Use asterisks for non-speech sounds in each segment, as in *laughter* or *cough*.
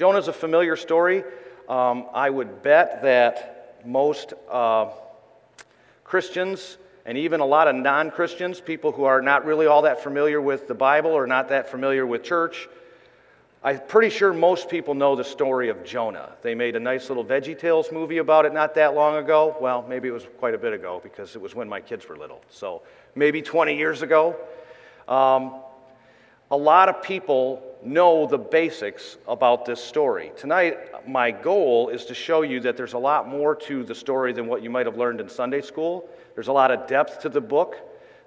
Jonah's a familiar story. Um, I would bet that most uh, Christians and even a lot of non Christians, people who are not really all that familiar with the Bible or not that familiar with church, I'm pretty sure most people know the story of Jonah. They made a nice little Veggie Tales movie about it not that long ago. Well, maybe it was quite a bit ago because it was when my kids were little. So maybe 20 years ago. Um, a lot of people know the basics about this story. Tonight, my goal is to show you that there's a lot more to the story than what you might have learned in Sunday school. There's a lot of depth to the book.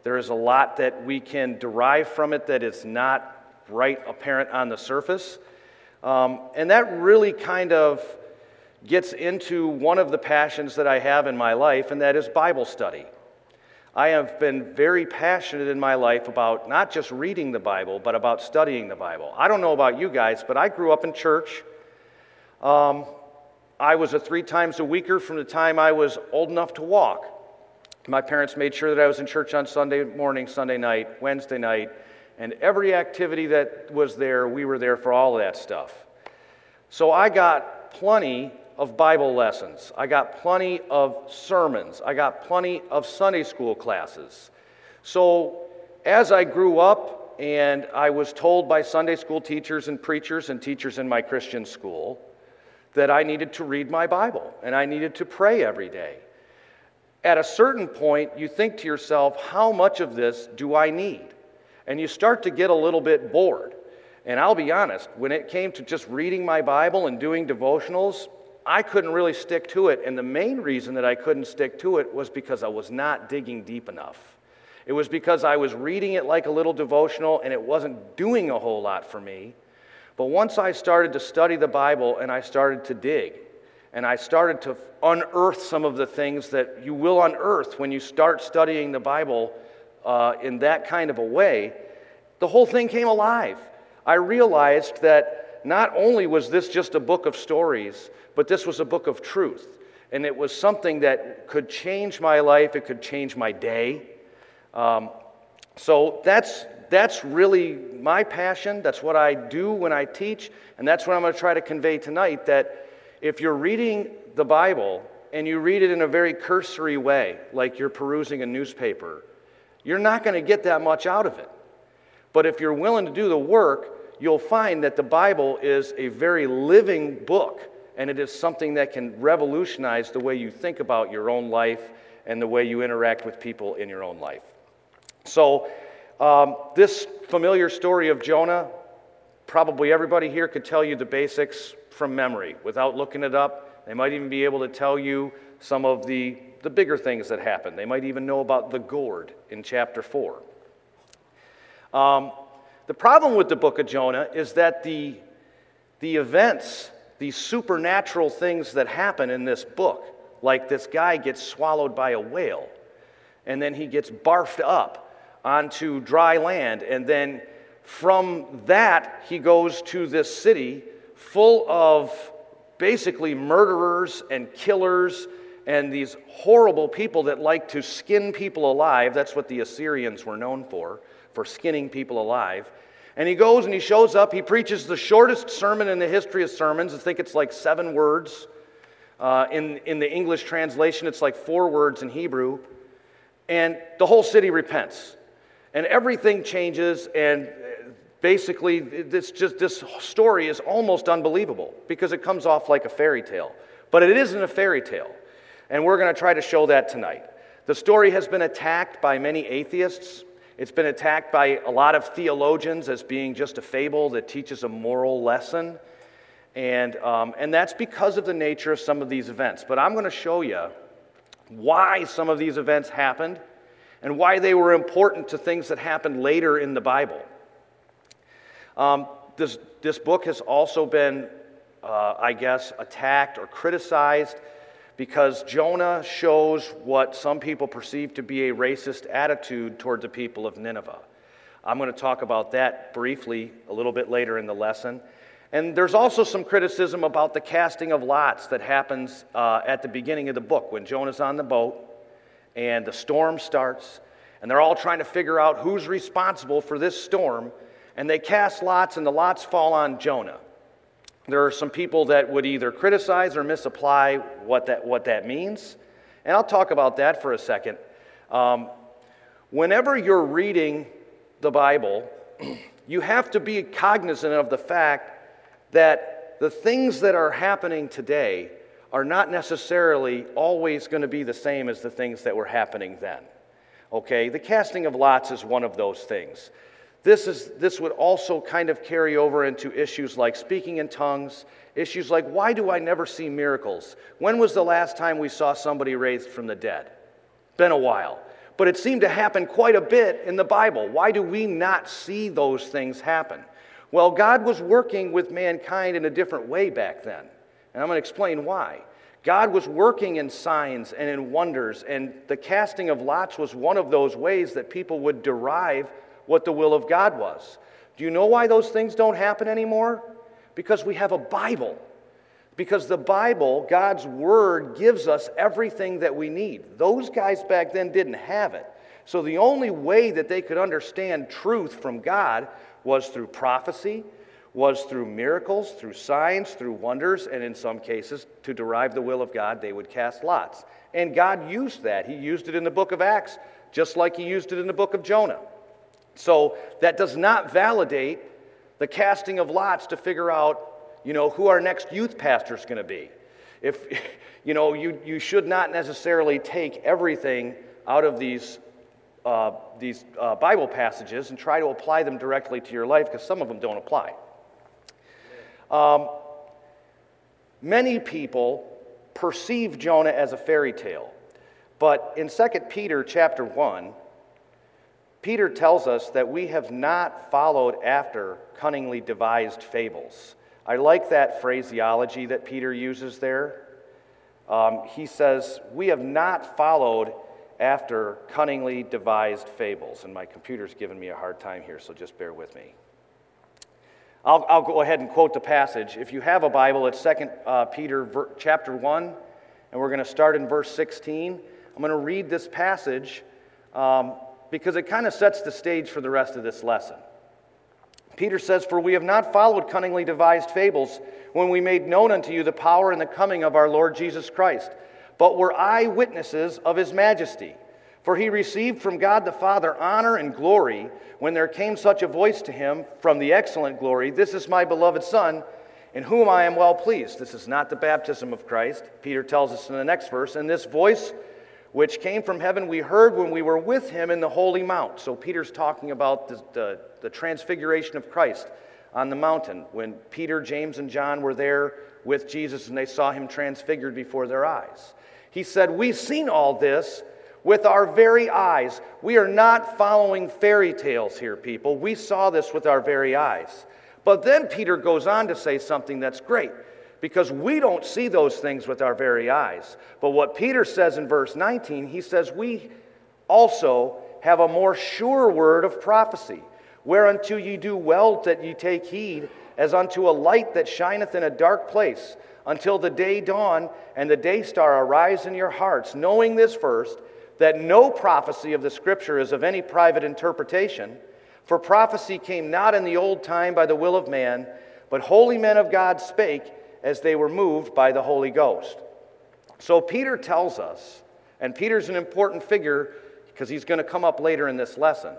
There is a lot that we can derive from it that is not right apparent on the surface. Um, and that really kind of gets into one of the passions that I have in my life, and that is Bible study. I have been very passionate in my life about not just reading the Bible, but about studying the Bible. I don't know about you guys, but I grew up in church. Um, I was a three times a weeker from the time I was old enough to walk. My parents made sure that I was in church on Sunday morning, Sunday night, Wednesday night, and every activity that was there, we were there for all of that stuff. So I got plenty of Bible lessons. I got plenty of sermons. I got plenty of Sunday school classes. So as I grew up and I was told by Sunday school teachers and preachers and teachers in my Christian school that I needed to read my Bible and I needed to pray every day. At a certain point, you think to yourself, how much of this do I need? and you start to get a little bit bored. And I'll be honest, when it came to just reading my Bible and doing devotionals, I couldn't really stick to it. And the main reason that I couldn't stick to it was because I was not digging deep enough. It was because I was reading it like a little devotional and it wasn't doing a whole lot for me. But once I started to study the Bible and I started to dig, and I started to unearth some of the things that you will unearth when you start studying the Bible uh, in that kind of a way, the whole thing came alive. I realized that not only was this just a book of stories, but this was a book of truth. And it was something that could change my life, it could change my day. Um, so that's, that's really my passion. That's what I do when I teach. And that's what I'm going to try to convey tonight that if you're reading the Bible and you read it in a very cursory way, like you're perusing a newspaper, you're not going to get that much out of it. But if you're willing to do the work, you'll find that the Bible is a very living book, and it is something that can revolutionize the way you think about your own life and the way you interact with people in your own life. So, um, this familiar story of Jonah, probably everybody here could tell you the basics from memory without looking it up. They might even be able to tell you some of the the bigger things that happened. They might even know about the gourd in chapter 4. Um, the problem with the book of Jonah is that the, the events, these supernatural things that happen in this book, like this guy gets swallowed by a whale, and then he gets barfed up onto dry land, and then from that, he goes to this city full of basically murderers and killers and these horrible people that like to skin people alive. That's what the Assyrians were known for, for skinning people alive. And he goes and he shows up. He preaches the shortest sermon in the history of sermons. I think it's like seven words. Uh, in, in the English translation, it's like four words in Hebrew. And the whole city repents. And everything changes. And basically, this, just, this story is almost unbelievable because it comes off like a fairy tale. But it isn't a fairy tale. And we're going to try to show that tonight. The story has been attacked by many atheists. It's been attacked by a lot of theologians as being just a fable that teaches a moral lesson. And, um, and that's because of the nature of some of these events. But I'm going to show you why some of these events happened and why they were important to things that happened later in the Bible. Um, this, this book has also been, uh, I guess, attacked or criticized because Jonah shows what some people perceive to be a racist attitude toward the people of Nineveh. I'm going to talk about that briefly a little bit later in the lesson. And there's also some criticism about the casting of lots that happens uh, at the beginning of the book when Jonah's on the boat and the storm starts, and they're all trying to figure out who's responsible for this storm. And they cast lots, and the lots fall on Jonah. There are some people that would either criticize or misapply what that, what that means. And I'll talk about that for a second. Um, whenever you're reading the Bible, *clears throat* you have to be cognizant of the fact that the things that are happening today are not necessarily always going to be the same as the things that were happening then. Okay? The casting of lots is one of those things. This, is, this would also kind of carry over into issues like speaking in tongues, issues like why do I never see miracles? When was the last time we saw somebody raised from the dead? Been a while. But it seemed to happen quite a bit in the Bible. Why do we not see those things happen? Well, God was working with mankind in a different way back then. And I'm going to explain why. God was working in signs and in wonders, and the casting of lots was one of those ways that people would derive what the will of God was. Do you know why those things don't happen anymore? Because we have a Bible. Because the Bible, God's Word, gives us everything that we need. Those guys back then didn't have it. So the only way that they could understand truth from God was through prophecy, was through miracles, through signs, through wonders, and in some cases, to derive the will of God, they would cast lots. And God used that. He used it in the book of Acts, just like He used it in the book of Jonah. So that does not validate the casting of lots to figure out you know, who our next youth pastor is going to be. If, *laughs* you know, you, you should not necessarily take everything out of these, uh, these uh, Bible passages and try to apply them directly to your life because some of them don't apply. Um, many people perceive Jonah as a fairy tale, but in 2 Peter chapter 1, Peter tells us that we have not followed after cunningly devised fables. I like that phraseology that Peter uses there. Um, he says, We have not followed after cunningly devised fables. And my computer's giving me a hard time here, so just bear with me. I'll, I'll go ahead and quote the passage. If you have a Bible, it's 2 uh, Peter ver- chapter 1, and we're going to start in verse 16. I'm going to read this passage um, because it kind of sets the stage for the rest of this lesson. Peter says, For we have not followed cunningly devised fables when we made known unto you the power and the coming of our Lord Jesus Christ, but were eyewitnesses of his majesty. For he received from God the Father honor and glory when there came such a voice to him from the excellent glory This is my beloved Son, in whom I am well pleased. This is not the baptism of Christ. Peter tells us in the next verse, And this voice which came from heaven we heard when we were with him in the holy mount. So Peter's talking about the, the, the, transfiguration of Christ on the mountain when Peter, James, and John were there with Jesus and they saw him transfigured before their eyes. He said, We've seen all this with our very eyes. We are not following fairy tales here, people. We saw this with our very eyes. But then Peter goes on to say something that's great because we don't see those things with our very eyes. But what Peter says in verse 19, he says, We also have a more sure word of prophecy, whereunto ye do well that ye take heed, as unto a light that shineth in a dark place, until the day dawn and the day star arise in your hearts, knowing this first, that no prophecy of the Scripture is of any private interpretation. For prophecy came not in the old time by the will of man, but holy men of God spake as they were moved by the Holy Ghost. So Peter tells us, and Peter's an important figure because he's going to come up later in this lesson.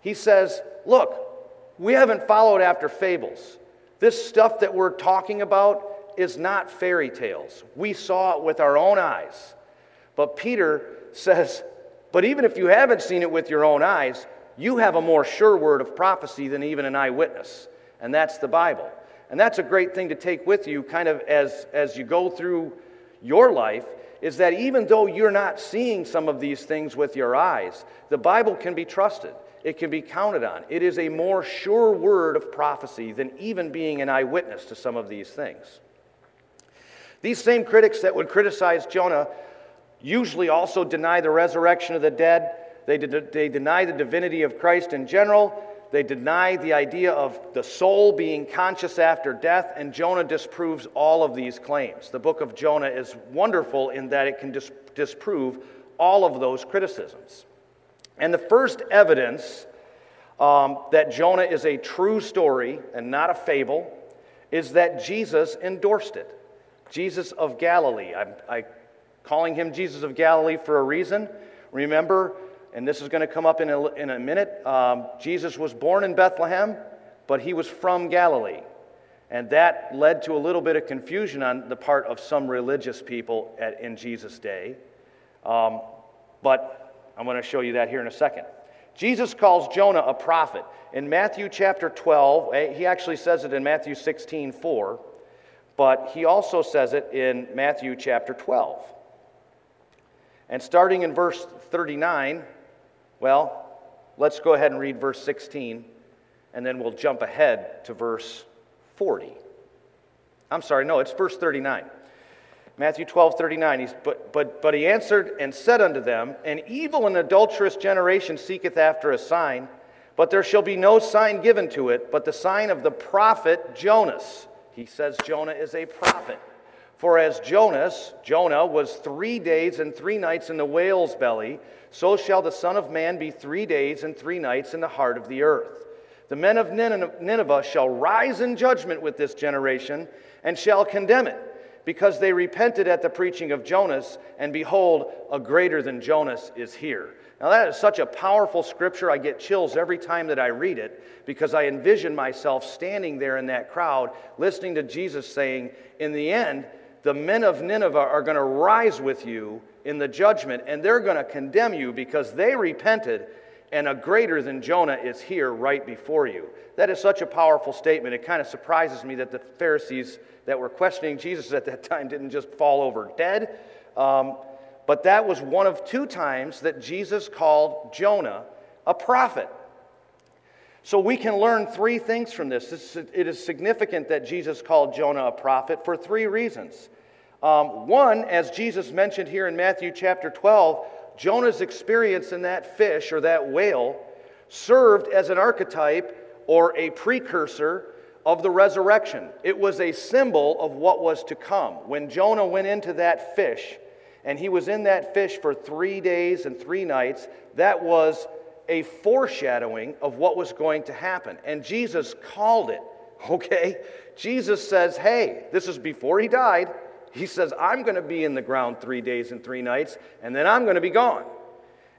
He says, Look, we haven't followed after fables. This stuff that we're talking about is not fairy tales. We saw it with our own eyes. But Peter says, But even if you haven't seen it with your own eyes, you have a more sure word of prophecy than even an eyewitness, and that's the Bible. And that's a great thing to take with you kind of as, as you go through your life is that even though you're not seeing some of these things with your eyes, the Bible can be trusted. It can be counted on. It is a more sure word of prophecy than even being an eyewitness to some of these things. These same critics that would criticize Jonah usually also deny the resurrection of the dead. They, de- they deny the divinity of Christ in general, they deny the idea of the soul being conscious after death, and Jonah disproves all of these claims. The book of Jonah is wonderful in that it can dis- disprove all of those criticisms. And the first evidence um, that Jonah is a true story and not a fable is that Jesus endorsed it. Jesus of Galilee. I'm I, calling him Jesus of Galilee for a reason. Remember, and this is going to come up in a, in a minute, um, Jesus was born in Bethlehem, but he was from Galilee. And that led to a little bit of confusion on the part of some religious people at, in Jesus' day. Um, but I'm going to show you that here in a second. Jesus calls Jonah a prophet. In Matthew chapter 12, eh, he actually says it in Matthew 16 4, but he also says it in Matthew chapter 12. And starting in verse 39, well, let's go ahead and read verse 16, and then we'll jump ahead to verse 40. I'm sorry, no, it's verse 39. Matthew 12, 39. He's, but, but, but he answered and said unto them, An evil and adulterous generation seeketh after a sign, but there shall be no sign given to it, but the sign of the prophet Jonas. He says Jonah is a prophet. For as Jonas, Jonah, was three days and three nights in the whale's belly, so shall the Son of Man be three days and three nights in the heart of the earth. The men of Nineveh shall rise in judgment with this generation and shall condemn it because they repented at the preaching of Jonas, and behold, a greater than Jonas is here. Now, that is such a powerful scripture. I get chills every time that I read it because I envision myself standing there in that crowd listening to Jesus saying, In the end, the men of Nineveh are going to rise with you in the judgment, and they're going to condemn you because they repented, and a greater than Jonah is here right before you. That is such a powerful statement. It kind of surprises me that the Pharisees that were questioning Jesus at that *laughs* time didn't just fall over dead. Um, but that was one of two times that Jesus called Jonah a prophet. So we can learn three things from this. It is significant that Jesus called Jonah a prophet for three reasons. Um, one, as Jesus mentioned here in Matthew chapter 12, Jonah's experience in that fish or that whale served as an archetype or a precursor of the resurrection. It was a symbol of what was to come. When Jonah went into that fish, and he was in that fish for three days and three nights, that was a foreshadowing of what was going to happen. And Jesus called it, *laughs* okay? Jesus says, hey, this is before he died. He says, I'm going to be in the ground three days and three nights, and then I'm going to be gone.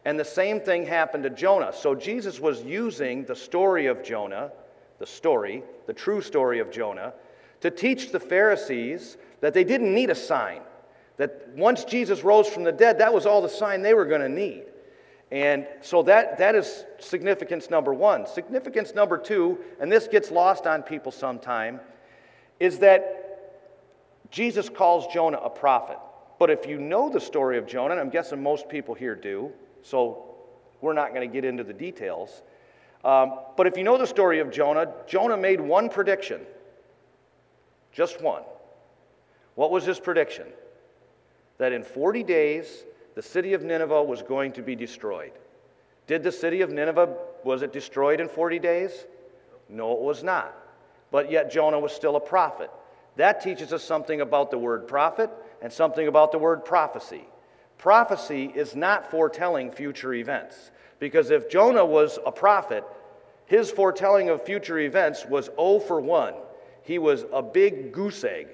And the same thing happened to Jonah. So Jesus was using the story of Jonah the story, the true story of Jonah, to teach the Pharisees that they didn't need a sign. That once Jesus rose from the dead, that was all the sign they were going to need. And so that, that is significance number one. Significance number two, and this gets lost on people sometime, is that Jesus calls Jonah a prophet. But if you know the story of Jonah, and I'm guessing most people here do, so we're not going to get into the details. Um, but if you know the story of Jonah, Jonah made one prediction. Just one. What was his prediction? That in 40 days, the city of Nineveh was going to be destroyed. Did the city of Nineveh, was it destroyed in 40 days? No, it was not. But yet Jonah was still a prophet. That teaches us something about the word prophet and something about the word prophecy. Prophecy is not foretelling future events. Because if Jonah was a prophet, his foretelling of future events was 0 for 1. He was a big goose egg.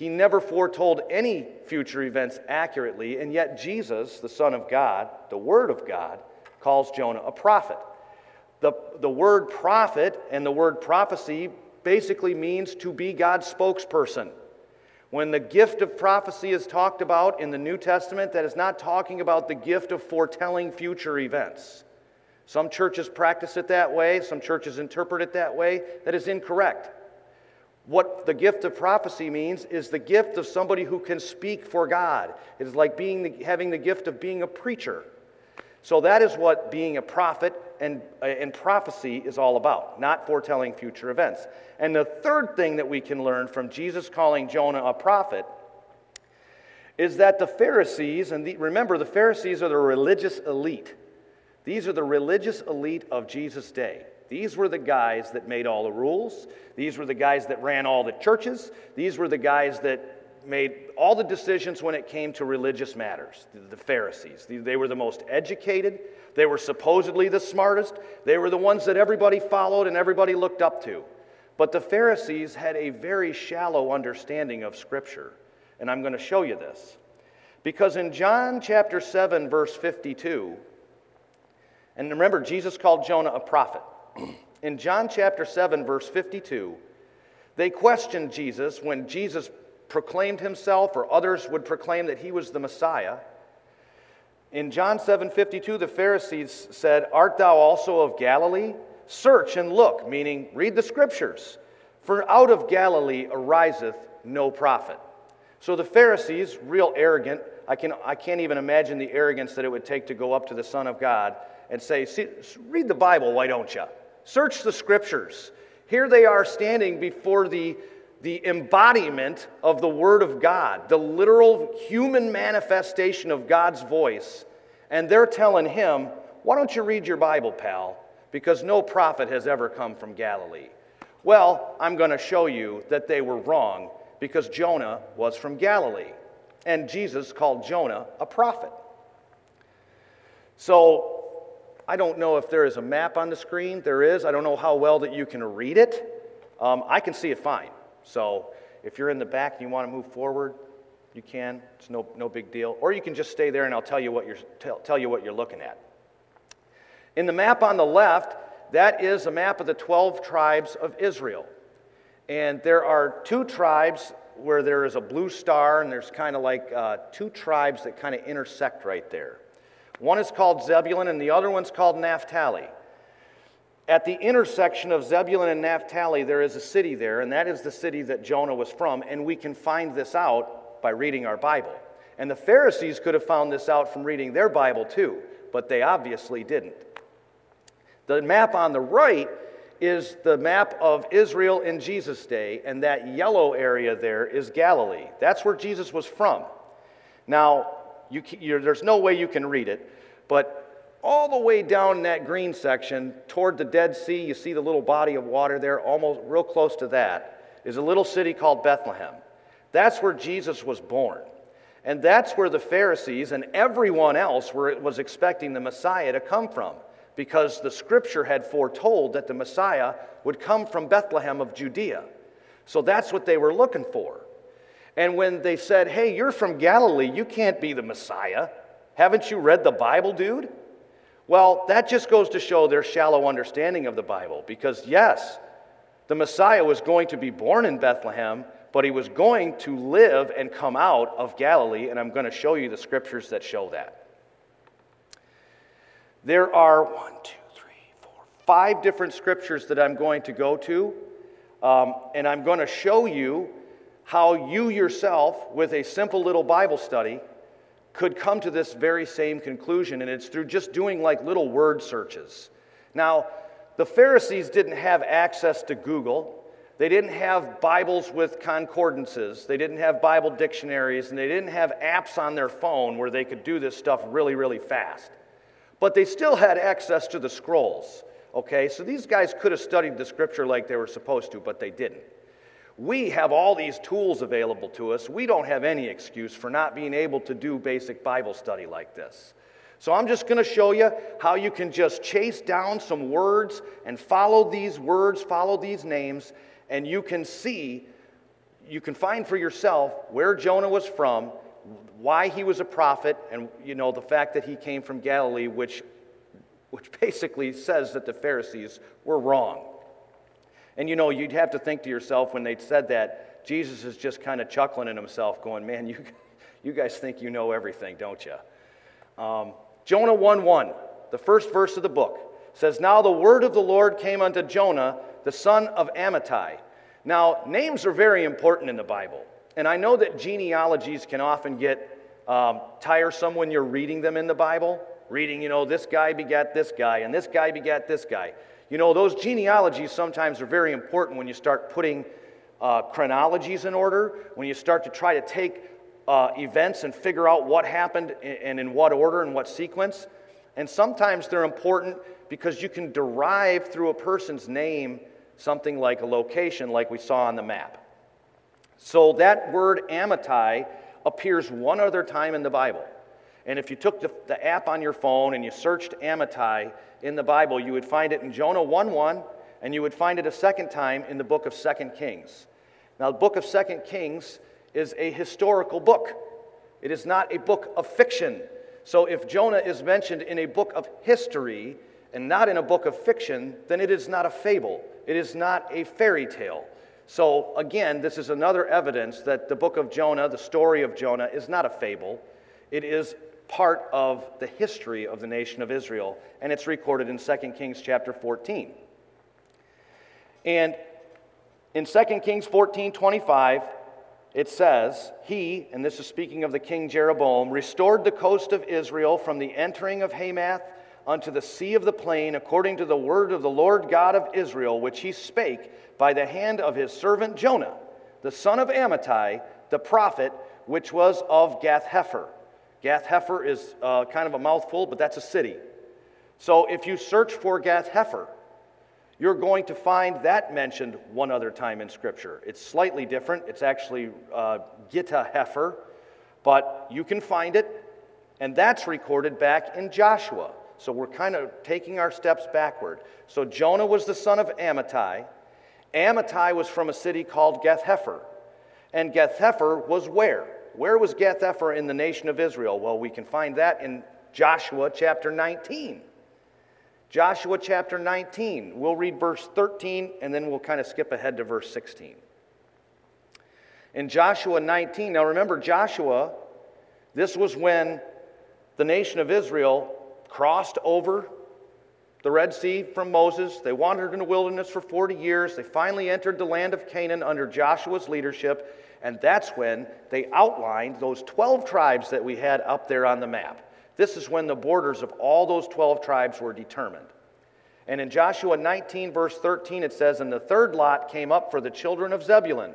He never foretold any future events accurately, and yet Jesus, the Son of God, the Word of God, calls Jonah a prophet. The, the word prophet and the word prophecy basically means to be God's spokesperson. When the gift of prophecy is talked about in the New Testament, that is not talking about the gift of foretelling future events. Some churches practice it that way, some churches interpret it that way. That is incorrect. What the gift of prophecy means is the gift of somebody who can speak for God. It is like being the, having the gift of being a preacher. So that is what being a prophet and, uh, and prophecy is all about, not foretelling future events. And the third thing that we can learn from Jesus calling Jonah a prophet is that the Pharisees, and the, remember, the Pharisees are the religious elite. These are the religious elite of Jesus' day. These were the guys that made all the rules. These were the guys that ran all the churches. These were the guys that made all the decisions when it came to religious matters, the Pharisees. They were the most educated, they were supposedly the smartest, they were the ones that everybody followed and everybody looked up to. But the Pharisees had a very shallow understanding of Scripture. And I'm going to show you this. Because in John chapter 7, verse 52, and remember, Jesus called Jonah a prophet. In John chapter 7, verse 52, they questioned Jesus when Jesus proclaimed himself or others would proclaim that he was the Messiah. In John 7:52 the Pharisees said, "Art thou also of Galilee? Search and look," meaning read the scriptures. For out of Galilee ariseth no prophet. So the Pharisees, real arrogant, I, can, I can't even imagine the arrogance that it would take to go up to the Son of God and say, Read the Bible, why don't you? Search the scriptures. Here they are standing before the, the embodiment of the Word of God, the literal human manifestation of God's voice. And they're telling him, Why don't you read your Bible, pal? Because no prophet has ever come from Galilee. Well, I'm going to show you that they were wrong because Jonah was from Galilee. And Jesus called Jonah a prophet. So I don't know if there is a map on the screen. There is. I don't know how well that you can read it. Um, I can see it fine. So if you're in the back and you want to move forward, you can. It's no, no big deal. Or you can just stay there and I'll tell you what you're, tell, tell you what you're looking at. In the map on the left, that is a map of the 12 tribes of Israel. And there are two tribes where there is a blue star, and there's kind of like uh, two tribes that kind of intersect right there. One is called Zebulun, and the other one's called Naphtali. At the intersection of Zebulun and Naphtali, there is a city there, and that is the city that Jonah was from, and we can find this out by reading our Bible. And the Pharisees could have found this out from reading their Bible too, but they obviously didn't. The map on the right is the map of Israel in Jesus' day, and that yellow area there is Galilee. That's where Jesus was from. Now, you, there's no way you can read it, but all the way down in that green section toward the Dead Sea, you see the little body of water there, almost real close to that, is a little city called Bethlehem. That's where Jesus was born. And that's where the Pharisees and everyone else were, was expecting the Messiah to come from, because the scripture had foretold that the Messiah would come from Bethlehem of Judea. So that's what they were looking for. And when they said, Hey, you're from Galilee, you can't be the Messiah. Haven't you read the Bible, dude? Well, that just goes to show their shallow understanding of the Bible. Because, yes, the Messiah was going to be born in Bethlehem, but he was going to live and come out of Galilee, and I'm going to show you the scriptures that show that. There are one, two, three, four, five different scriptures that I'm going to go to, um, and I'm going to show you how you yourself, with a simple little Bible study, could come to this very same conclusion, and it's through just doing like little word searches. Now, the Pharisees didn't have access to Google. They didn't have Bibles with concordances. They didn't have Bible dictionaries, and they didn't have apps on their phone where they could do this stuff really, really fast. But they still had access to the scrolls. Okay, so these guys could have studied the scripture like they were supposed to, but they didn't. We have all these tools available to us. We don't have any excuse for not being able to do basic Bible study like this. So I'm just going to show you how you can just chase down some words and follow these words, follow these names, and you can see, you can find for yourself where Jonah was from, why he was a prophet, and you know the fact that he came from Galilee, which, which basically says that the Pharisees were wrong. And you know, you'd have to think to yourself when they said that, Jesus is just kind of chuckling in himself, going, Man, you, *laughs* you guys think you know everything, don't you? Um, Jonah 1 1, the first verse of the book, says, Now the word of the Lord came unto Jonah, the son of Amittai. Now, names are very important in the Bible. And I know that genealogies can often get um, tiresome when you're reading them in the Bible. Reading, you know, this guy begat this guy, and this guy begat this guy. You know, those genealogies sometimes are very important when you start putting uh, chronologies in order, when you start to try to take uh, events and figure out what happened and in what order and what sequence. And sometimes they're important because you can derive through a person's name something like a location, like we saw on the map. So that word Amittai appears one other time in the Bible. And if you took the, the app on your phone and you searched Amittai, in the Bible, you would find it in Jonah 1 1, And you would find it a second time in the book of Second Kings. Now, the book of Second Kings is a historical book, it is not a book of fiction. So, if Jonah is mentioned in a book of history and not in a book of fiction, then it is not a fable, it is not a fairy tale. So, again, this is another evidence that the book of Jonah, the story of Jonah, is not a fable. It is part of the history of the nation of Israel, and it's recorded in 2 Kings chapter 14. And in 2 Kings 14 25, it says, He, and this is speaking of the king Jeroboam, restored the coast of Israel from the entering of Hamath unto the sea of the plain, according to the word of the Lord God of Israel, which he spake by the hand of his servant Jonah, the son of Amittai, the prophet, which was of Gath Hepher. Gath Hepher is uh, kind of a mouthful, but that's a city. So if you search for Gath Hepher, you're going to find that mentioned one other time in Scripture. It's slightly different. It's actually uh, Gittahepher, but you can find it, and that's recorded back in Joshua. So we're kind of taking our steps backward. So Jonah was the son of Amittai. Amittai was from a city called Gath Hepher. And Gath Hepher was where? Where was Gath Hepher in the nation of Israel? Well, we can find that in Joshua chapter 19. Joshua chapter 19. We'll read verse 13 and then we'll kind of skip ahead to verse 16. In Joshua 19, now remember, Joshua, this was when the nation of Israel crossed over the Red Sea from Moses. They wandered in the wilderness for 40 years. They finally entered the land of Canaan under Joshua's leadership, and that's when they outlined those 12 tribes that we had up there on the map. This is when the borders of all those 12 tribes were determined. And in Joshua 19, verse 13, it says, And the third lot came up for the children of Zebulun,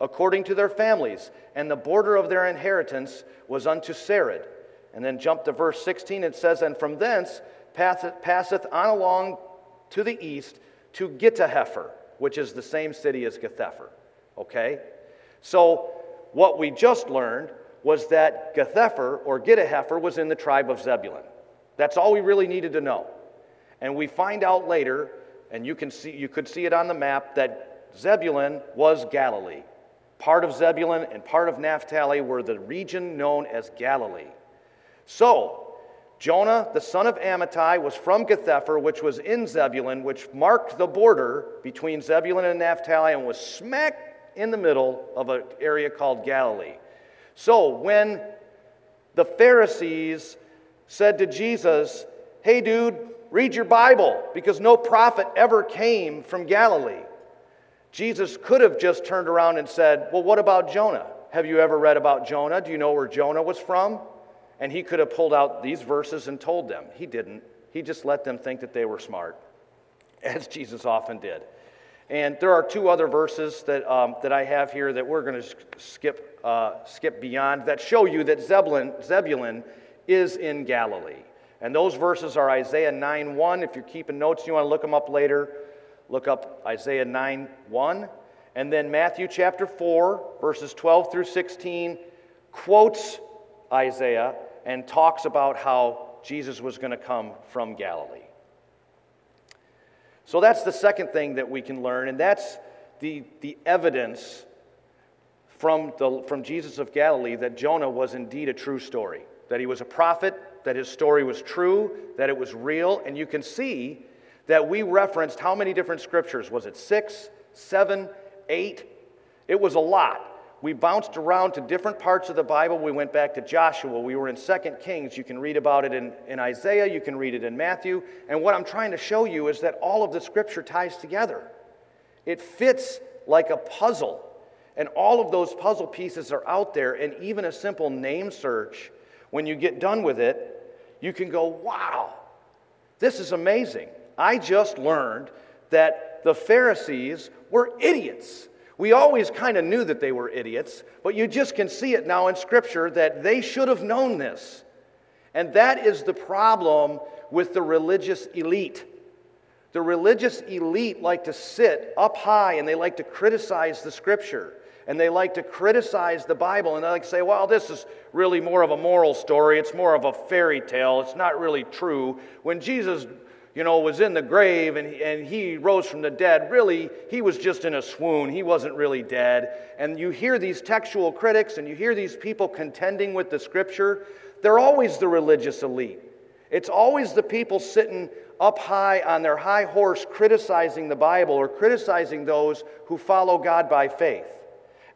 according to their families, and the border of their inheritance was unto Sarid. And then jump to verse 16, it says, And from thence passeth on along to the east to Gittahepher, which is the same city as Gathepher. Okay? So, what we just learned was that Gathepher or Gittahepher was in the tribe of Zebulun. That's all we really needed to know. And we find out later, and you, can see, you could see it on the map, that Zebulun was Galilee. Part of Zebulun and part of Naphtali were the region known as Galilee. So, Jonah, the son of Amittai, was from Gathepher, which was in Zebulun, which marked the border between Zebulun and Naphtali and was smack in the middle of an area called Galilee. So when the Pharisees said to Jesus, Hey, dude, read your Bible, because no prophet ever came from Galilee. Jesus could have just turned around and said, Well, what about Jonah? Have you ever read about Jonah? Do you know where Jonah was from? And he could have pulled out these verses and told them. He didn't. He just let them think that they were smart, *laughs* as Jesus often did. And there are two other verses that, um, that I have here that we're going to skip, uh, skip beyond that show you that Zebulun, Zebulun is in Galilee. And those verses are Isaiah 9 1. If you're keeping notes, and you want to look them up later, look up Isaiah 9 1. And then Matthew chapter 4, verses 12 through 16, quotes Isaiah and talks about how Jesus was going to come from Galilee. So that's the second thing that we can learn, and that's the, the evidence from, the, from Jesus of Galilee that Jonah was indeed a true story, that he was a prophet, that his story was true, that it was real, and you can see that we referenced how many different scriptures? Was it six, seven, eight? It was a lot. We bounced around to different parts of the Bible. We went back to Joshua. We were in Second Kings. You can read about it in, in Isaiah. You can read it in Matthew. And what I'm trying to show you is that all of the scripture ties together. It fits like a puzzle. And all of those puzzle pieces are out there. And even a simple name search, when you get done with it, you can go, wow, this is amazing. I just learned that the Pharisees were idiots. We always kind of knew that they were idiots, but you just can see it now in Scripture that they should have known this. And that is the problem with the religious elite. The religious elite like to sit up high and they like to criticize the Scripture and they like to criticize the Bible and they like to say, well, this is really more of a moral story. It's more of a fairy tale. It's not really true. When Jesus you know, was in the grave and, and he rose from the dead, really, he was just in a swoon. He wasn't really dead. And you hear these textual critics and you hear these people contending with the scripture. They're always the religious elite. It's always the people sitting up high on their high horse criticizing the Bible or criticizing those who follow God by faith.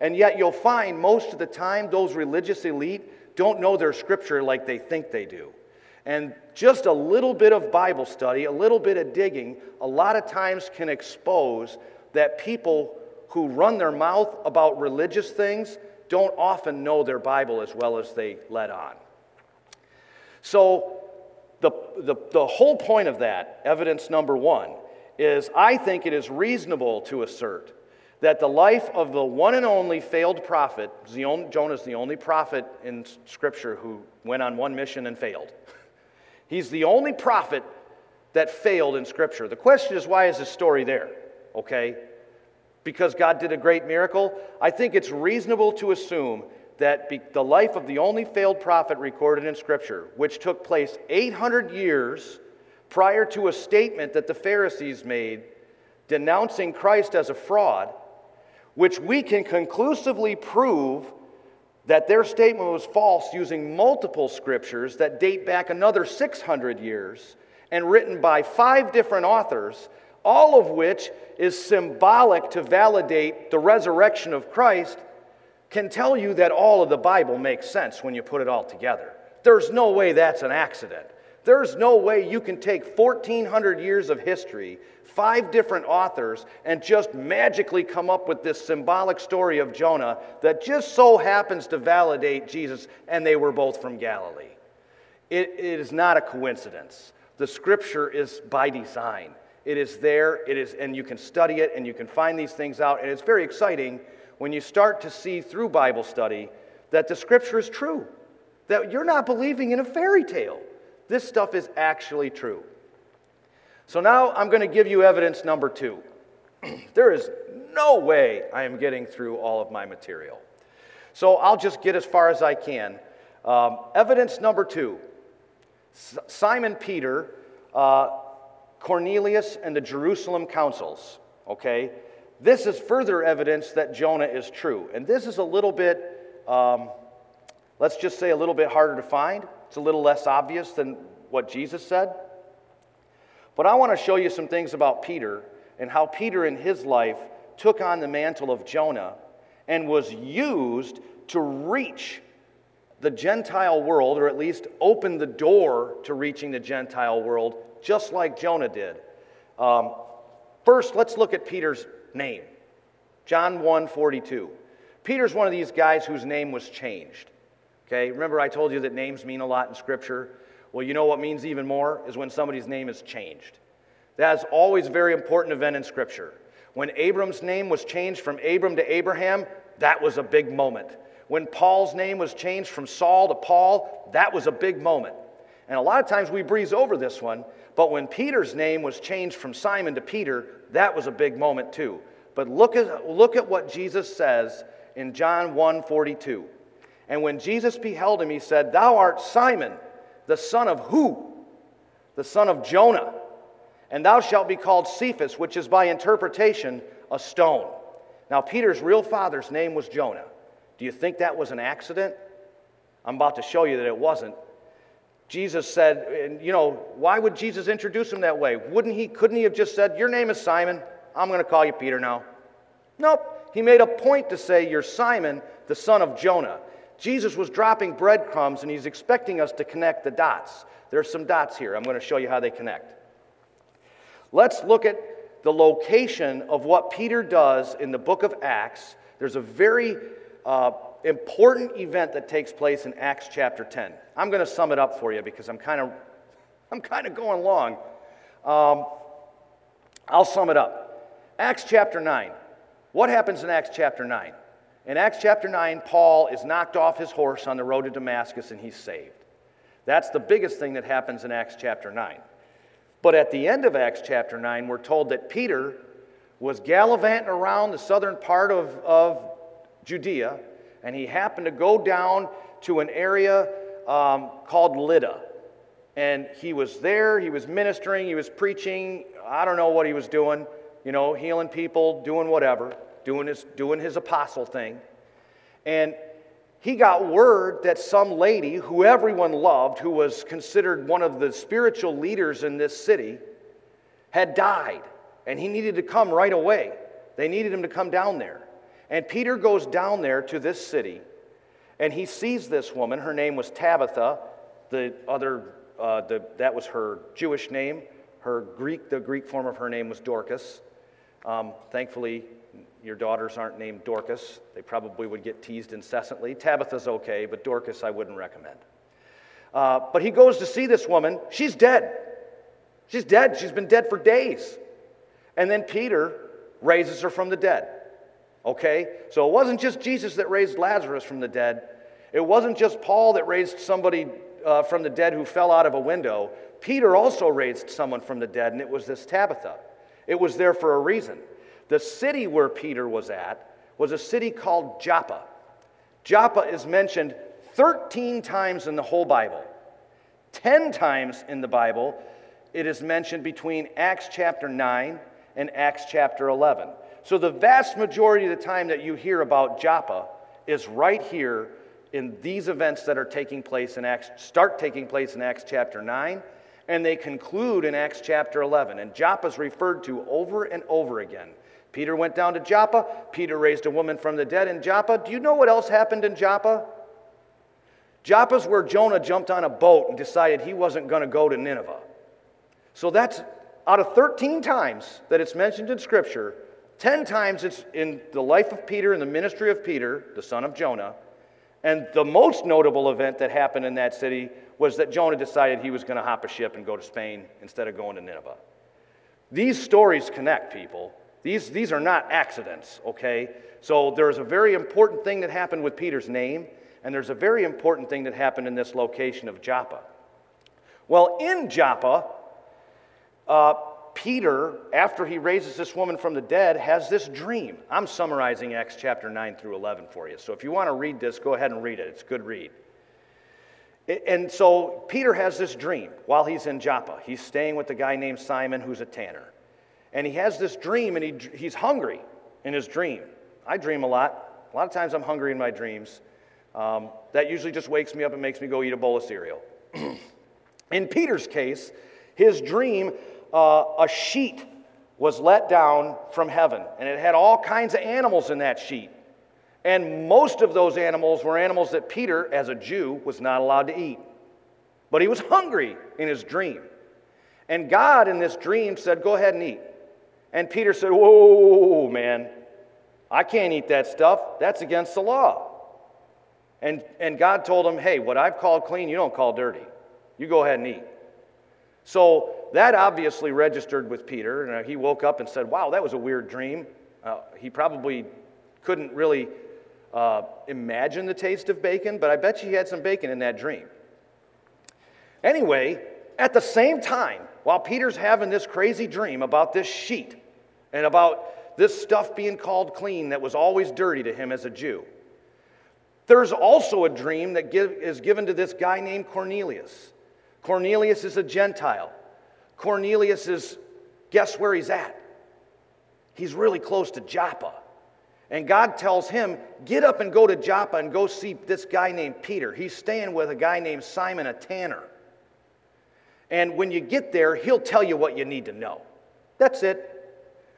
And yet you'll find most of the time those religious elite don't know their scripture like they think they do. And just a little bit of Bible study, a little bit of digging, a lot of times can expose that people who run their mouth about religious things don't often know their Bible as well as they let on. So, the, the, the whole point of that, evidence number one, is I think it is reasonable to assert that the life of the one and only failed prophet, Jonah is the only prophet in Scripture who went on one mission and failed. *laughs* He's the only prophet that failed in Scripture. The question is, why is his story there? Okay? Because God did a great miracle? I think it's reasonable to assume that be, the life of the only failed prophet recorded in Scripture, which took place 800 years prior to a statement that the Pharisees made denouncing Christ as a fraud, which we can conclusively prove that their statement was false using multiple scriptures that date back another 600 years and written by five different authors, all of which is symbolic to validate the resurrection of Christ, can tell you that all of the Bible makes sense when you put it all together. There's no way that's an accident. There's no way you can take 1,400 years of history, five different authors, and just magically come up with this symbolic story of Jonah that just so happens to validate Jesus, and they were both from Galilee. it, it is not a coincidence. The scripture is by design. It is there, it is, and you can study it and you can find these things out. And it's very exciting when you start to see through Bible study that the scripture is true, that you're not believing in a fairy tale. This stuff is actually true. So now I'm going to give you evidence number two. *clears throat* there is no way I am getting through all of my material. So I'll just get as far as I can. Um, evidence number two S- Simon Peter, uh, Cornelius, and the Jerusalem councils. Okay? This is further evidence that Jonah is true. And this is a little bit, um, let's just say, a little bit harder to find. It's a little less obvious than what Jesus said. But I want to show you some things about Peter and how Peter in his life took on the mantle of Jonah and was used to reach the Gentile world, or at least open the door to reaching the Gentile world, just like Jonah did. Um, first, let's look at Peter's name. John 1 42. Peter's one of these guys whose name was changed. Okay, remember I told you that names mean a lot in Scripture? Well, you know what means even more is when somebody's name is changed. That is always a very important event in Scripture. When Abram's name was changed from Abram to Abraham, that was a big moment. When Paul's name was changed from Saul to Paul, that was a big moment. And a lot of times we breeze over this one, but when Peter's name was changed from Simon to Peter, that was a big moment too. But look at, look at what Jesus says in John 1 42. And when Jesus beheld him, he said, Thou art Simon, the son of who? The son of Jonah. And thou shalt be called Cephas, which is by interpretation a stone. Now, Peter's real father's name was Jonah. Do you think that was an accident? I'm about to show you that it wasn't. Jesus said, and you know, why would Jesus introduce him that way? Wouldn't he, couldn't he have just said, Your name is Simon, I'm going to call you Peter now? Nope. He made a point to say, You're Simon, the son of Jonah. Jesus was dropping breadcrumbs and he's expecting us to connect the dots. There's some dots here. I'm going to show you how they connect. Let's look at the location of what Peter does in the book of Acts. There's a very uh, important event that takes place in Acts chapter 10. I'm going to sum it up for you because I'm kind of I'm kind of going long. Um, I'll sum it up. Acts chapter 9. What happens in Acts chapter 9? In Acts chapter 9, Paul is knocked off his horse on the road to Damascus and he's saved. That's the biggest thing that happens in Acts chapter 9. But at the end of Acts chapter 9, we're told that Peter was gallivanting around the southern part of, of Judea, and he happened to go down to an area um, called Lydda. And he was there, he was ministering, he was preaching. I don't know what he was doing, you know, healing people, doing whatever, doing his, doing his apostle thing. And he got word that some lady who everyone loved, who was considered one of the spiritual leaders in this city, had died. And he needed to come right away. They needed him to come down there. And Peter goes down there to this city, and he sees this woman. Her name was Tabitha. The other, uh, the, that was her Jewish name. Her Greek, the Greek form of her name was Dorcas. Um, thankfully, your daughters aren't named Dorcas. They probably would get teased incessantly. Tabitha's okay, but Dorcas I wouldn't recommend. Uh, but he goes to see this woman. She's dead. She's dead. She's been dead for days. And then Peter raises her from the dead. Okay? So it wasn't just Jesus that raised Lazarus from the dead. It wasn't just Paul that raised somebody uh, from the dead who fell out of a window. Peter also raised someone from the dead, and it was this Tabitha. It was there for a reason. The city where Peter was at was a city called Joppa. Joppa is mentioned 13 times in the whole Bible. 10 times in the Bible, it is mentioned between Acts chapter 9 and Acts chapter 11. So the vast majority of the time that you hear about Joppa is right here in these events that are taking place in Acts, start taking place in Acts chapter 9, and they conclude in Acts chapter 11. And Joppa is referred to over and over again. Peter went down to Joppa. Peter raised a woman from the dead in Joppa. Do you know what else happened in Joppa? Joppa's where Jonah jumped on a boat and decided he wasn't going to go to Nineveh. So that's out of 13 times that it's mentioned in Scripture, 10 times it's in the life of Peter and the ministry of Peter, the son of Jonah. And the most notable event that happened in that city was that Jonah decided he was going to hop a ship and go to Spain instead of going to Nineveh. These stories connect people. These, these are not accidents, okay? So there's a very important thing that happened with Peter's name, and there's a very important thing that happened in this location of Joppa. Well, in Joppa, uh, Peter, after he raises this woman from the dead, has this dream. I'm summarizing Acts chapter 9 through 11 for you. So if you want to read this, go ahead and read it. It's a good read. And so Peter has this dream while he's in Joppa. He's staying with a guy named Simon who's a tanner. And he has this dream and he, he's hungry in his dream. I dream a lot. A lot of times I'm hungry in my dreams. Um, that usually just wakes me up and makes me go eat a bowl of cereal. *clears throat* in Peter's case, his dream uh, a sheet was let down from heaven, and it had all kinds of animals in that sheet. And most of those animals were animals that Peter, as a Jew, was not allowed to eat. But he was hungry in his dream. And God, in this dream, said, Go ahead and eat. And Peter said, Whoa, man, I can't eat that stuff. That's against the law. And, and God told him, Hey, what I've called clean, you don't call dirty. You go ahead and eat. So that obviously registered with Peter, and uh, he woke up and said, Wow, that was a weird dream. Uh, he probably couldn't really uh, imagine the taste of bacon, but I bet he had some bacon in that dream. Anyway, at the same time, while Peter's having this crazy dream about this sheet and about this stuff being called clean that was always dirty to him as a Jew, there's also a dream that give, is given to this guy named Cornelius. Cornelius is a Gentile. Cornelius is, guess where he's at? He's really close to Joppa. And God tells him, Get up and go to Joppa and go see this guy named Peter. He's staying with a guy named Simon, a tanner. And when you get there, he'll tell you what you need to know. That's it.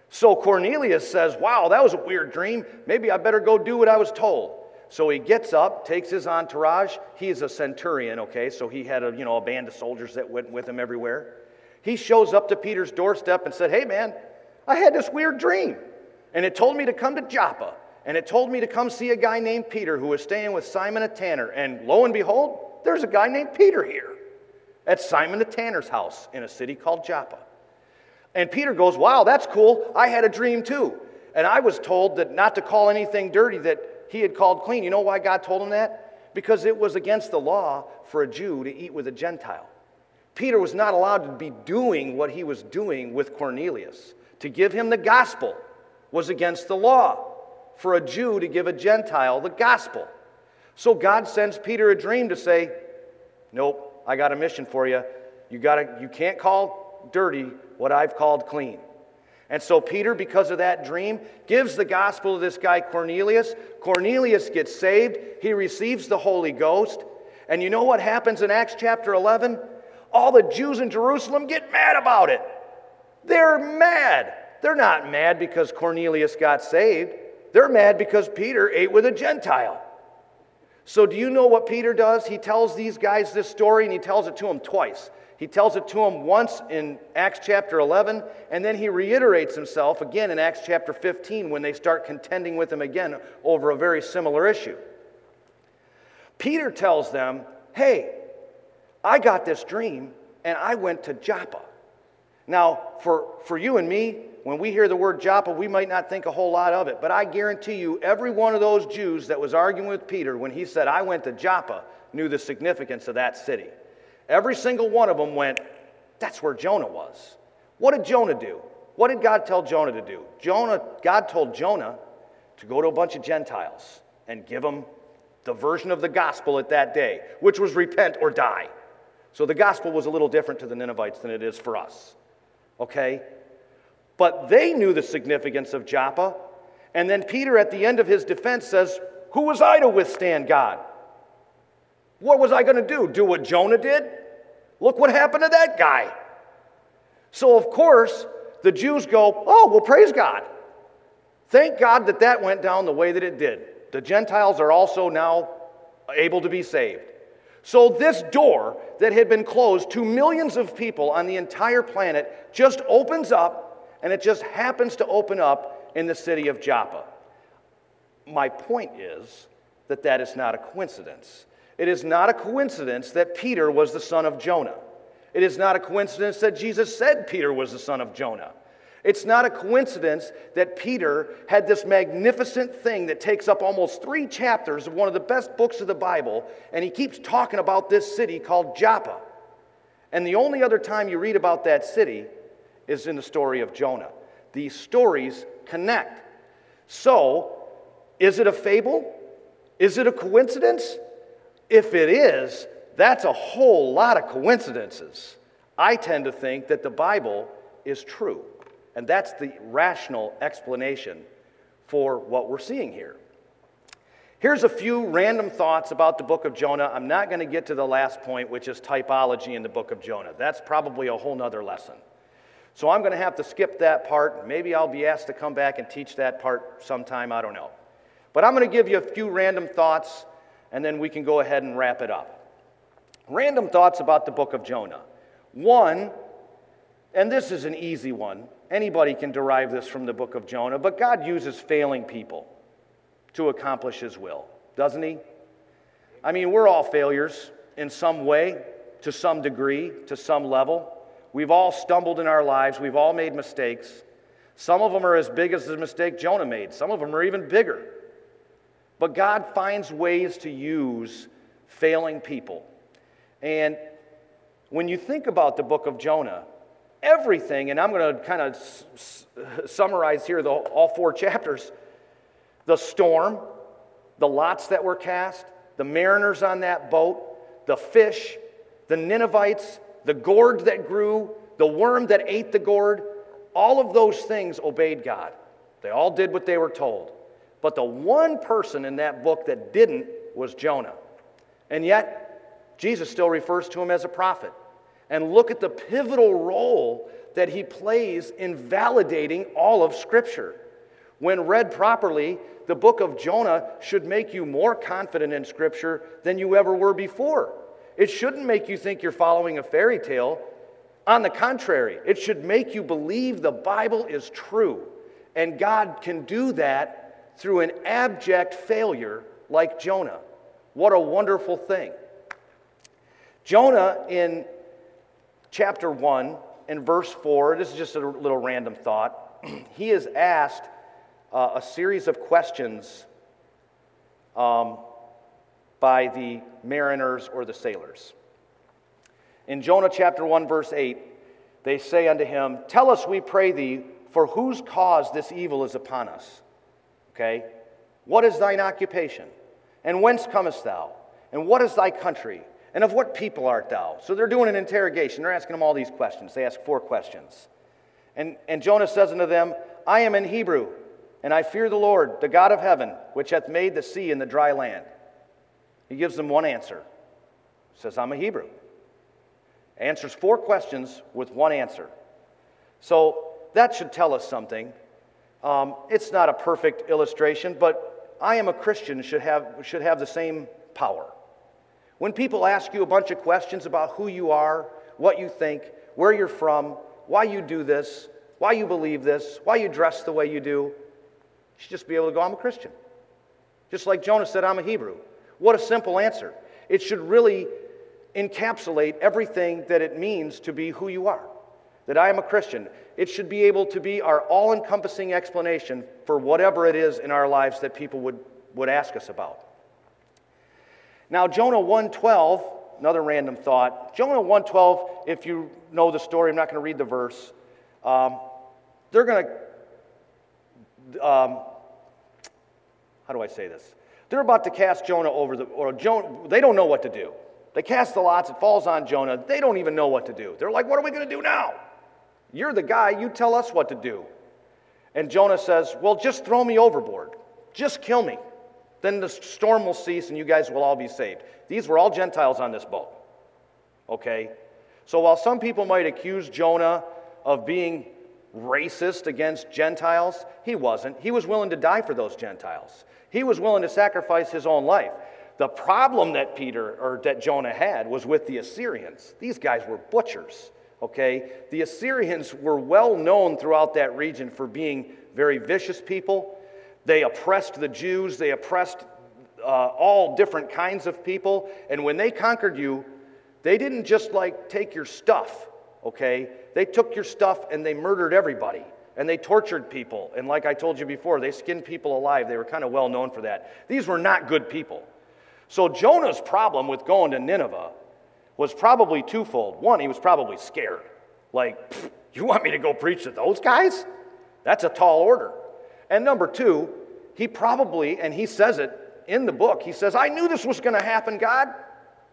So Cornelius says, Wow, that was a weird dream. Maybe I better go do what I was told. So he gets up, takes his entourage. He's a centurion, okay? So he had a, you know, a band of soldiers that went with him everywhere. He shows up to Peter's doorstep and said, Hey, man, I had this weird dream. And it told me to come to Joppa. And it told me to come see a guy named Peter who was staying with Simon a tanner. And lo and behold, there's a guy named Peter here at Simon the tanner's house in a city called Joppa. And Peter goes, Wow, that's cool. I had a dream too. And I was told that not to call anything dirty that he had called clean. You know why God told him that? Because it was against the law for a Jew to eat with a Gentile. Peter was not allowed to be doing what he was doing with Cornelius. To give him the gospel was against the law for a Jew to give a Gentile the gospel. So God sends Peter a dream to say, Nope, I got a mission for you. You, gotta, you can't call dirty what I've called clean. And so Peter, because of that dream, gives the gospel to this guy Cornelius. Cornelius gets saved. He receives the Holy Ghost. And you know what happens in Acts chapter 11? All the Jews in Jerusalem get mad about it. They're mad. They're not mad because Cornelius got saved. They're mad because Peter ate with a Gentile. So, do you know what Peter does? He tells these guys this story and he tells it to them twice. He tells it to them once in Acts chapter 11, and then he reiterates himself again in Acts chapter 15 when they start contending with him again over a very similar issue. Peter tells them, Hey, I got this dream and I went to Joppa. Now, for, for you and me, when we hear the word Joppa, we might not think a whole lot of it, but I guarantee you, every one of those Jews that was arguing with Peter when he said, I went to Joppa, knew the significance of that city. Every single one of them went, That's where Jonah was. What did Jonah do? What did God tell Jonah to do? Jonah, God told Jonah to go to a bunch of Gentiles and give them the version of the gospel at that day, which was repent or die. So the gospel was a little different to the Ninevites than it is for us. Okay? But they knew the significance of Joppa. And then Peter, at the end of his defense, says, Who was I to withstand God? What was I going to do? Do what Jonah did? Look what happened to that guy. So, of course, the Jews go, Oh, well, praise God. Thank God that that went down the way that it did. The Gentiles are also now able to be saved. So, this door that had been closed to millions of people on the entire planet just opens up, and it just happens to open up in the city of Joppa. My point is that that is not a coincidence. It is not a coincidence that Peter was the son of Jonah. It is not a coincidence that Jesus said Peter was the son of Jonah. It's not a coincidence that Peter had this magnificent thing that takes up almost three chapters of one of the best books of the Bible, and he keeps talking about this city called Joppa. And the only other time you read about that city is in the story of Jonah. These stories connect. So, is it a fable? Is it a coincidence? If it is, that's a whole lot of coincidences. I tend to think that the Bible is true. And that's the rational explanation for what we're seeing here. Here's a few random thoughts about the book of Jonah. I'm not going to get to the last point, which is typology in the book of Jonah. That's probably a whole nother lesson. So I'm going to have to skip that part. Maybe I'll be asked to come back and teach that part sometime. I don't know. But I'm going to give you a few random thoughts, and then we can go ahead and wrap it up. Random thoughts about the book of Jonah. One, and this is an easy one Anybody can derive this from the book of Jonah, but God uses failing people to accomplish his will, doesn't he? I mean, we're all failures in some way, to some degree, to some level. We've all stumbled in our lives, we've all made mistakes. Some of them are as big as the mistake Jonah made, some of them are even bigger. But God finds ways to use failing people. And when you think about the book of Jonah, everything, and I'm going to kind of s- summarize here the, all four chapters the storm, the lots that were cast, the mariners on that boat, the fish, the Ninevites, the gourd that grew, the worm that ate the gourd, all of those things obeyed God. They all did what they were told. But the one person in that book that didn't was Jonah. And yet, Jesus still refers to him as a prophet and look at the pivotal role that he plays in validating all of Scripture. When read properly, the book of Jonah should make you more confident in Scripture than you ever were before. It shouldn't make you think you're following a fairy tale. On the contrary, it should make you believe the Bible is true. And God can do that through an abject failure like Jonah. What a wonderful thing. Jonah, in chapter 1 and verse 4, this is just a little random thought. *clears throat* he is asked uh, a series of questions um, by the mariners or the sailors. In Jonah chapter 1, verse 8, they say unto him, Tell us, we pray thee, for whose cause this evil is upon us? Okay? What is thine occupation? And whence comest thou? And what is thy country? And of what people art thou? So they're doing an interrogation. They're asking him all these questions. They ask four questions. And, and Jonah says unto them, I am in Hebrew, and I fear the Lord, the God of heaven, which hath made the sea and the dry land. He gives them one answer. He says, I'm a Hebrew. Answers four questions with one answer. So that should tell us something. Um, it's not a perfect illustration, but I am a Christian should have, should have the same power. When people ask you a bunch of questions about who you are, what you think, where you're from, why you do this, why you believe this, why you dress the way you do, you should just be able to go, I'm a Christian. Just like Jonah said, I'm a Hebrew. What a simple answer. It should really encapsulate everything that it means to be who you are. That I am a Christian. It should be able to be our all encompassing explanation for whatever it is in our lives that people would, would ask us about. Now, Jonah 112, another random thought. Jonah 112, if you know the story, I'm not going to read the verse. Um, they're going to, um, how do I say this? They're about to cast Jonah over the, or Jonah, they don't know what to do. They cast the lots, it falls on Jonah. They don't even know what to do. They're like, what are we going to do now? You're the guy, you tell us what to do. And Jonah says, well, just throw me overboard. Just kill me. Then the storm will cease and you guys will all be saved. These were all Gentiles on this boat. Okay? So while some people might accuse Jonah of being racist against Gentiles, he wasn't. He was willing to die for those Gentiles. He was willing to sacrifice his own life. The problem that Peter or that Jonah had was with the Assyrians. These guys were butchers, okay? The Assyrians were well known throughout that region for being very vicious people. They oppressed the Jews, they oppressed uh, all different kinds of people, and when they conquered you, they didn't just like take your stuff, okay? They took your stuff and they murdered everybody and they tortured people. And like I told you before, they skinned people alive. They were kind of well known for that. These were not good people. So Jonah's problem with going to Nineveh was probably twofold. One, he was probably scared. Like, you want me to go preach to those guys? That's a tall order. And number two, he probably, and he says it in the book, he says, I knew this was going to happen, God.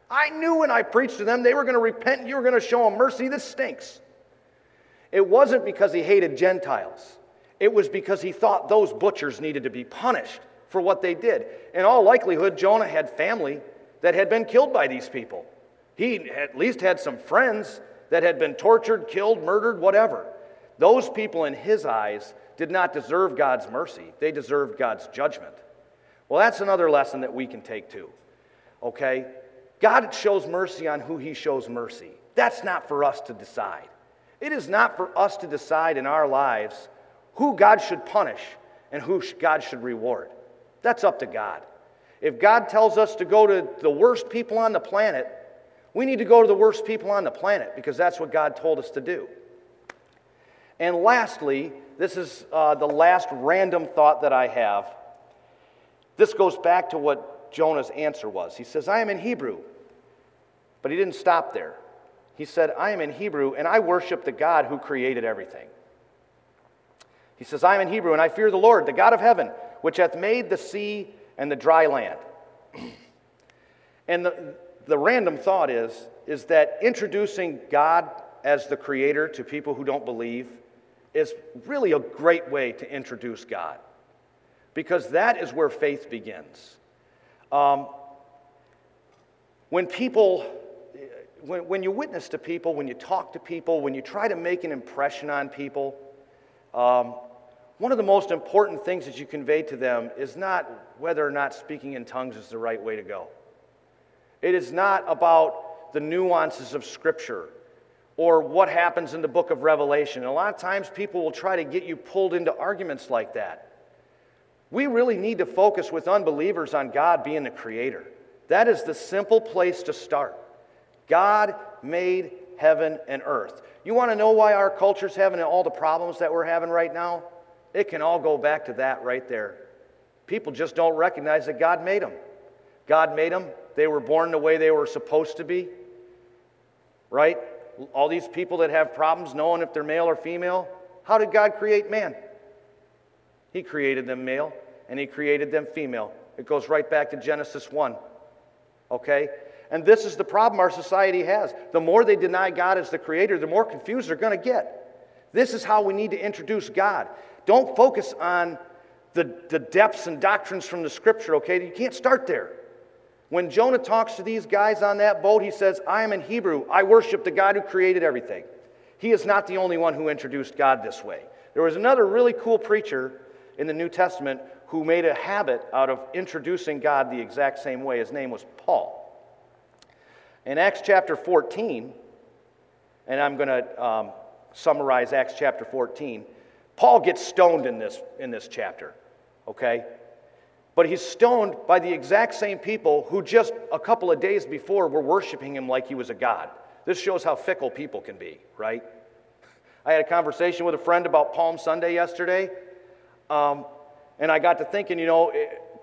I knew when I preached to them they were going to repent and you were going to show them mercy. This stinks. It wasn't because he hated Gentiles, it was because he thought those butchers needed to be punished for what they did. In all likelihood, Jonah had family that had been killed by these people. He at least had some friends that had been tortured, killed, murdered, whatever. Those people, in his eyes, did not deserve God's mercy, they deserved God's judgment. Well, that's another lesson that we can take too. Okay? God shows mercy on who he shows mercy. That's not for us to decide. It is not for us to decide in our lives who God should punish and who God should reward. That's up to God. If God tells us to go to the worst people on the planet, we need to go to the worst people on the planet because that's what God told us to do. And lastly, this is uh, the last random thought that I have. This goes back to what Jonah's answer was. He says, I am in Hebrew. But he didn't stop there. He said, I am in Hebrew and I worship the God who created everything. He says, I am in Hebrew and I fear the Lord, the God of heaven which hath made the sea and the dry land. *clears throat* and the, the random thought is, is that introducing God as the creator to people who don't believe is really a great way to introduce God because that is where faith begins. Um, when people, when, when you witness to people, when you talk to people, when you try to make an impression on people, um, one of the most important things that you convey to them is not whether or not speaking in tongues is the right way to go. It is not about the nuances of Scripture or what happens in the book of Revelation. a lot of times people will try to get you pulled into arguments like that. We really need to focus with unbelievers on God being the creator. That is the simple place to start. God made heaven and earth. You want to know why our culture's having all the problems that we're having right now? It can all go back to that right there. People just don't recognize that God made them. God made them. They were born the way they were supposed to be. Right? All these people that have problems knowing if they're male or female, how did God create man? He created them male and he created them female. It goes right back to Genesis 1. Okay? And this is the problem our society has. The more they deny God as the creator, the more confused they're going to get. This is how we need to introduce God. Don't focus on the, the depths and doctrines from the scripture, okay? You can't start there. When Jonah talks to these guys on that boat, he says, I am in Hebrew. I worship the God who created everything. He is not the only one who introduced God this way. There was another really cool preacher in the New Testament who made a habit out of introducing God the exact same way. His name was Paul. In Acts chapter 14, and I'm going to um, summarize Acts chapter 14, Paul gets stoned in this, in this chapter, okay? But he's stoned by the exact same people who just a couple of days before were worshiping him like he was a god. This shows how fickle people can be, right? I had a conversation with a friend about Palm Sunday yesterday, um, and I got to thinking, you know,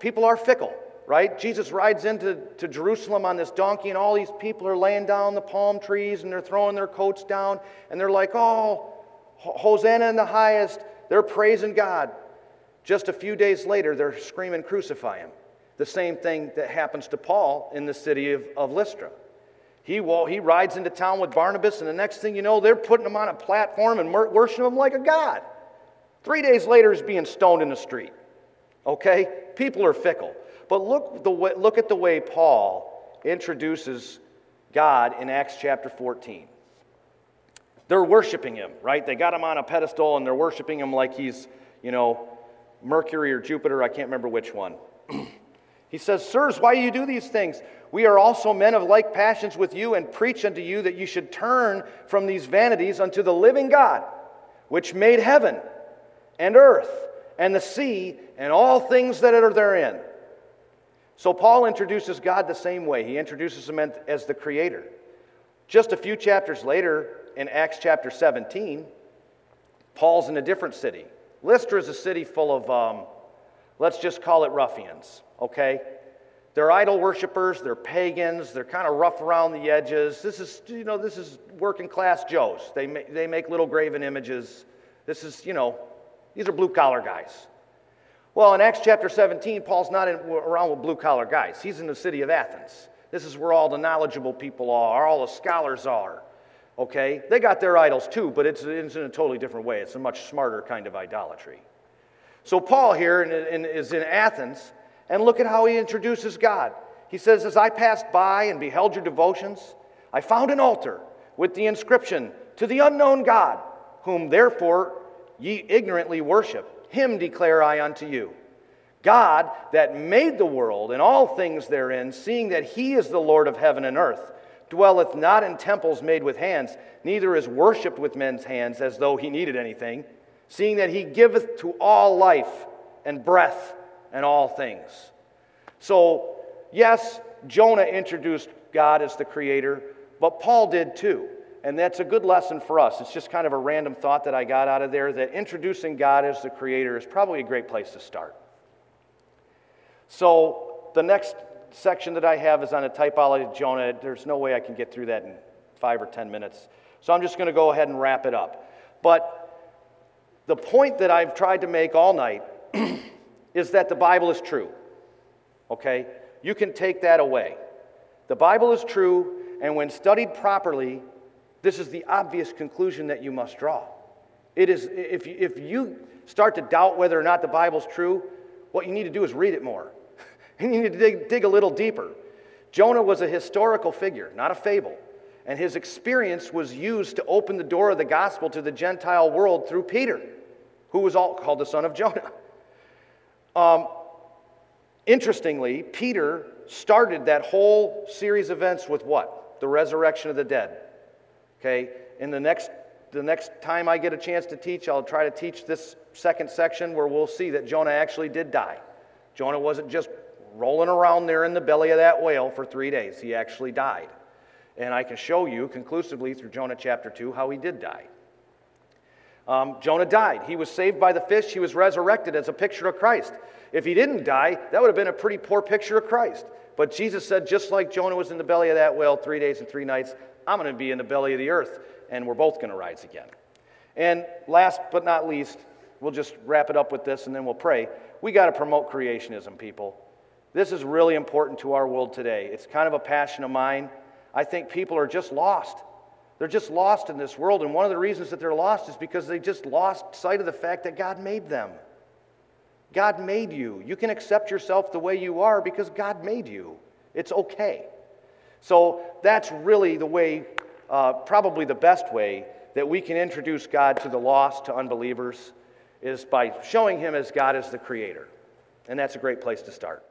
people are fickle right? Jesus rides into to Jerusalem on this donkey, and all these people are laying down the palm trees and they're throwing their coats down, and they're like, oh, Hosanna in the highest. They're praising God. Just a few days later, they're screaming, crucify him. The same thing that happens to Paul in the city of, of Lystra. He, well, he rides into town with Barnabas, and the next thing you know, they're putting him on a platform and worshiping him like a god. Three days later, he's being stoned in the street. Okay? People are fickle. But look, the way, look at the way Paul introduces God in Acts chapter 14. They're worshiping him, right? They got him on a pedestal and they're worshiping him like he's, you know, Mercury or Jupiter. I can't remember which one. *clears throat* he says, Sirs, why do you do these things? We are also men of like passions with you and preach unto you that you should turn from these vanities unto the living God, which made heaven and earth and the sea and all things that are therein so Paul introduces God the same way. He introduces him as the creator. Just a few chapters later, in Acts chapter 17, Paul's in a different city. Lystra is a city full of, um, let's just call it ruffians, okay? They're idol worshippers, they're pagans, they're kind of rough around the edges. This is, you know, this is working class Joes. They make, they make little graven images. This is, you know, these are blue collar guys. Well, in Acts chapter 17, Paul's not in, around with blue collar guys. He's in the city of Athens. This is where all the knowledgeable people are, all the scholars are. Okay? They got their idols too, but it's, it's in a totally different way. It's a much smarter kind of idolatry. So, Paul here in, in, is in Athens, and look at how he introduces God. He says, As I passed by and beheld your devotions, I found an altar with the inscription, To the unknown God, whom therefore ye ignorantly worship. Him declare I unto you. God that made the world and all things therein, seeing that he is the Lord of heaven and earth, dwelleth not in temples made with hands, neither is worshipped with men's hands as though he needed anything, seeing that he giveth to all life and breath and all things. So, yes, Jonah introduced God as the creator, but Paul did too. And that's a good lesson for us. It's just kind of a random thought that I got out of there that introducing God as the creator is probably a great place to start. So, the next section that I have is on a typology of Jonah. There's no way I can get through that in five or ten minutes. So, I'm just going to go ahead and wrap it up. But the point that I've tried to make all night *clears throat* is that the Bible is true. Okay? You can take that away. The Bible is true, and when studied properly, this is the obvious conclusion that you must draw. It is, if, you, if you start to doubt whether or not the Bible's true, what you need to do is read it more. *laughs* you need to dig, dig a little deeper. Jonah was a historical figure, not a fable. And his experience was used to open the door of the gospel to the Gentile world through Peter, who was all called the son of Jonah. *laughs* Um, interestingly, Peter started that whole series of events with what? The resurrection of the dead. Okay, in the next the next time I get a chance to teach, I'll try to teach this second section where we'll see that Jonah actually did die. Jonah wasn't just rolling around there in the belly of that whale for three days, he actually died. And I can show you conclusively through Jonah chapter 2 how he did die. Um, Jonah died. He was saved by the fish. He was resurrected as a picture of Christ. If he didn't die, that would have been a pretty poor picture of Christ. But Jesus said, just like Jonah was in the belly of that whale three days and three nights, I'm going to be in the belly of the earth, and we're both going to rise again. And last but not least, we'll just wrap it up with this and then we'll pray. We got to promote creationism, people. This is really important to our world today. It's kind of a passion of mine. I think people are just lost. They're just lost in this world, and one of the reasons that they're lost is because they just lost sight of the fact that God made them. God made you. You can accept yourself the way you are because God made you. It's okay. So that's really the way, uh, probably the best way, that we can introduce God to the lost, to unbelievers, is by showing Him as God as the Creator. And that's a great place to start.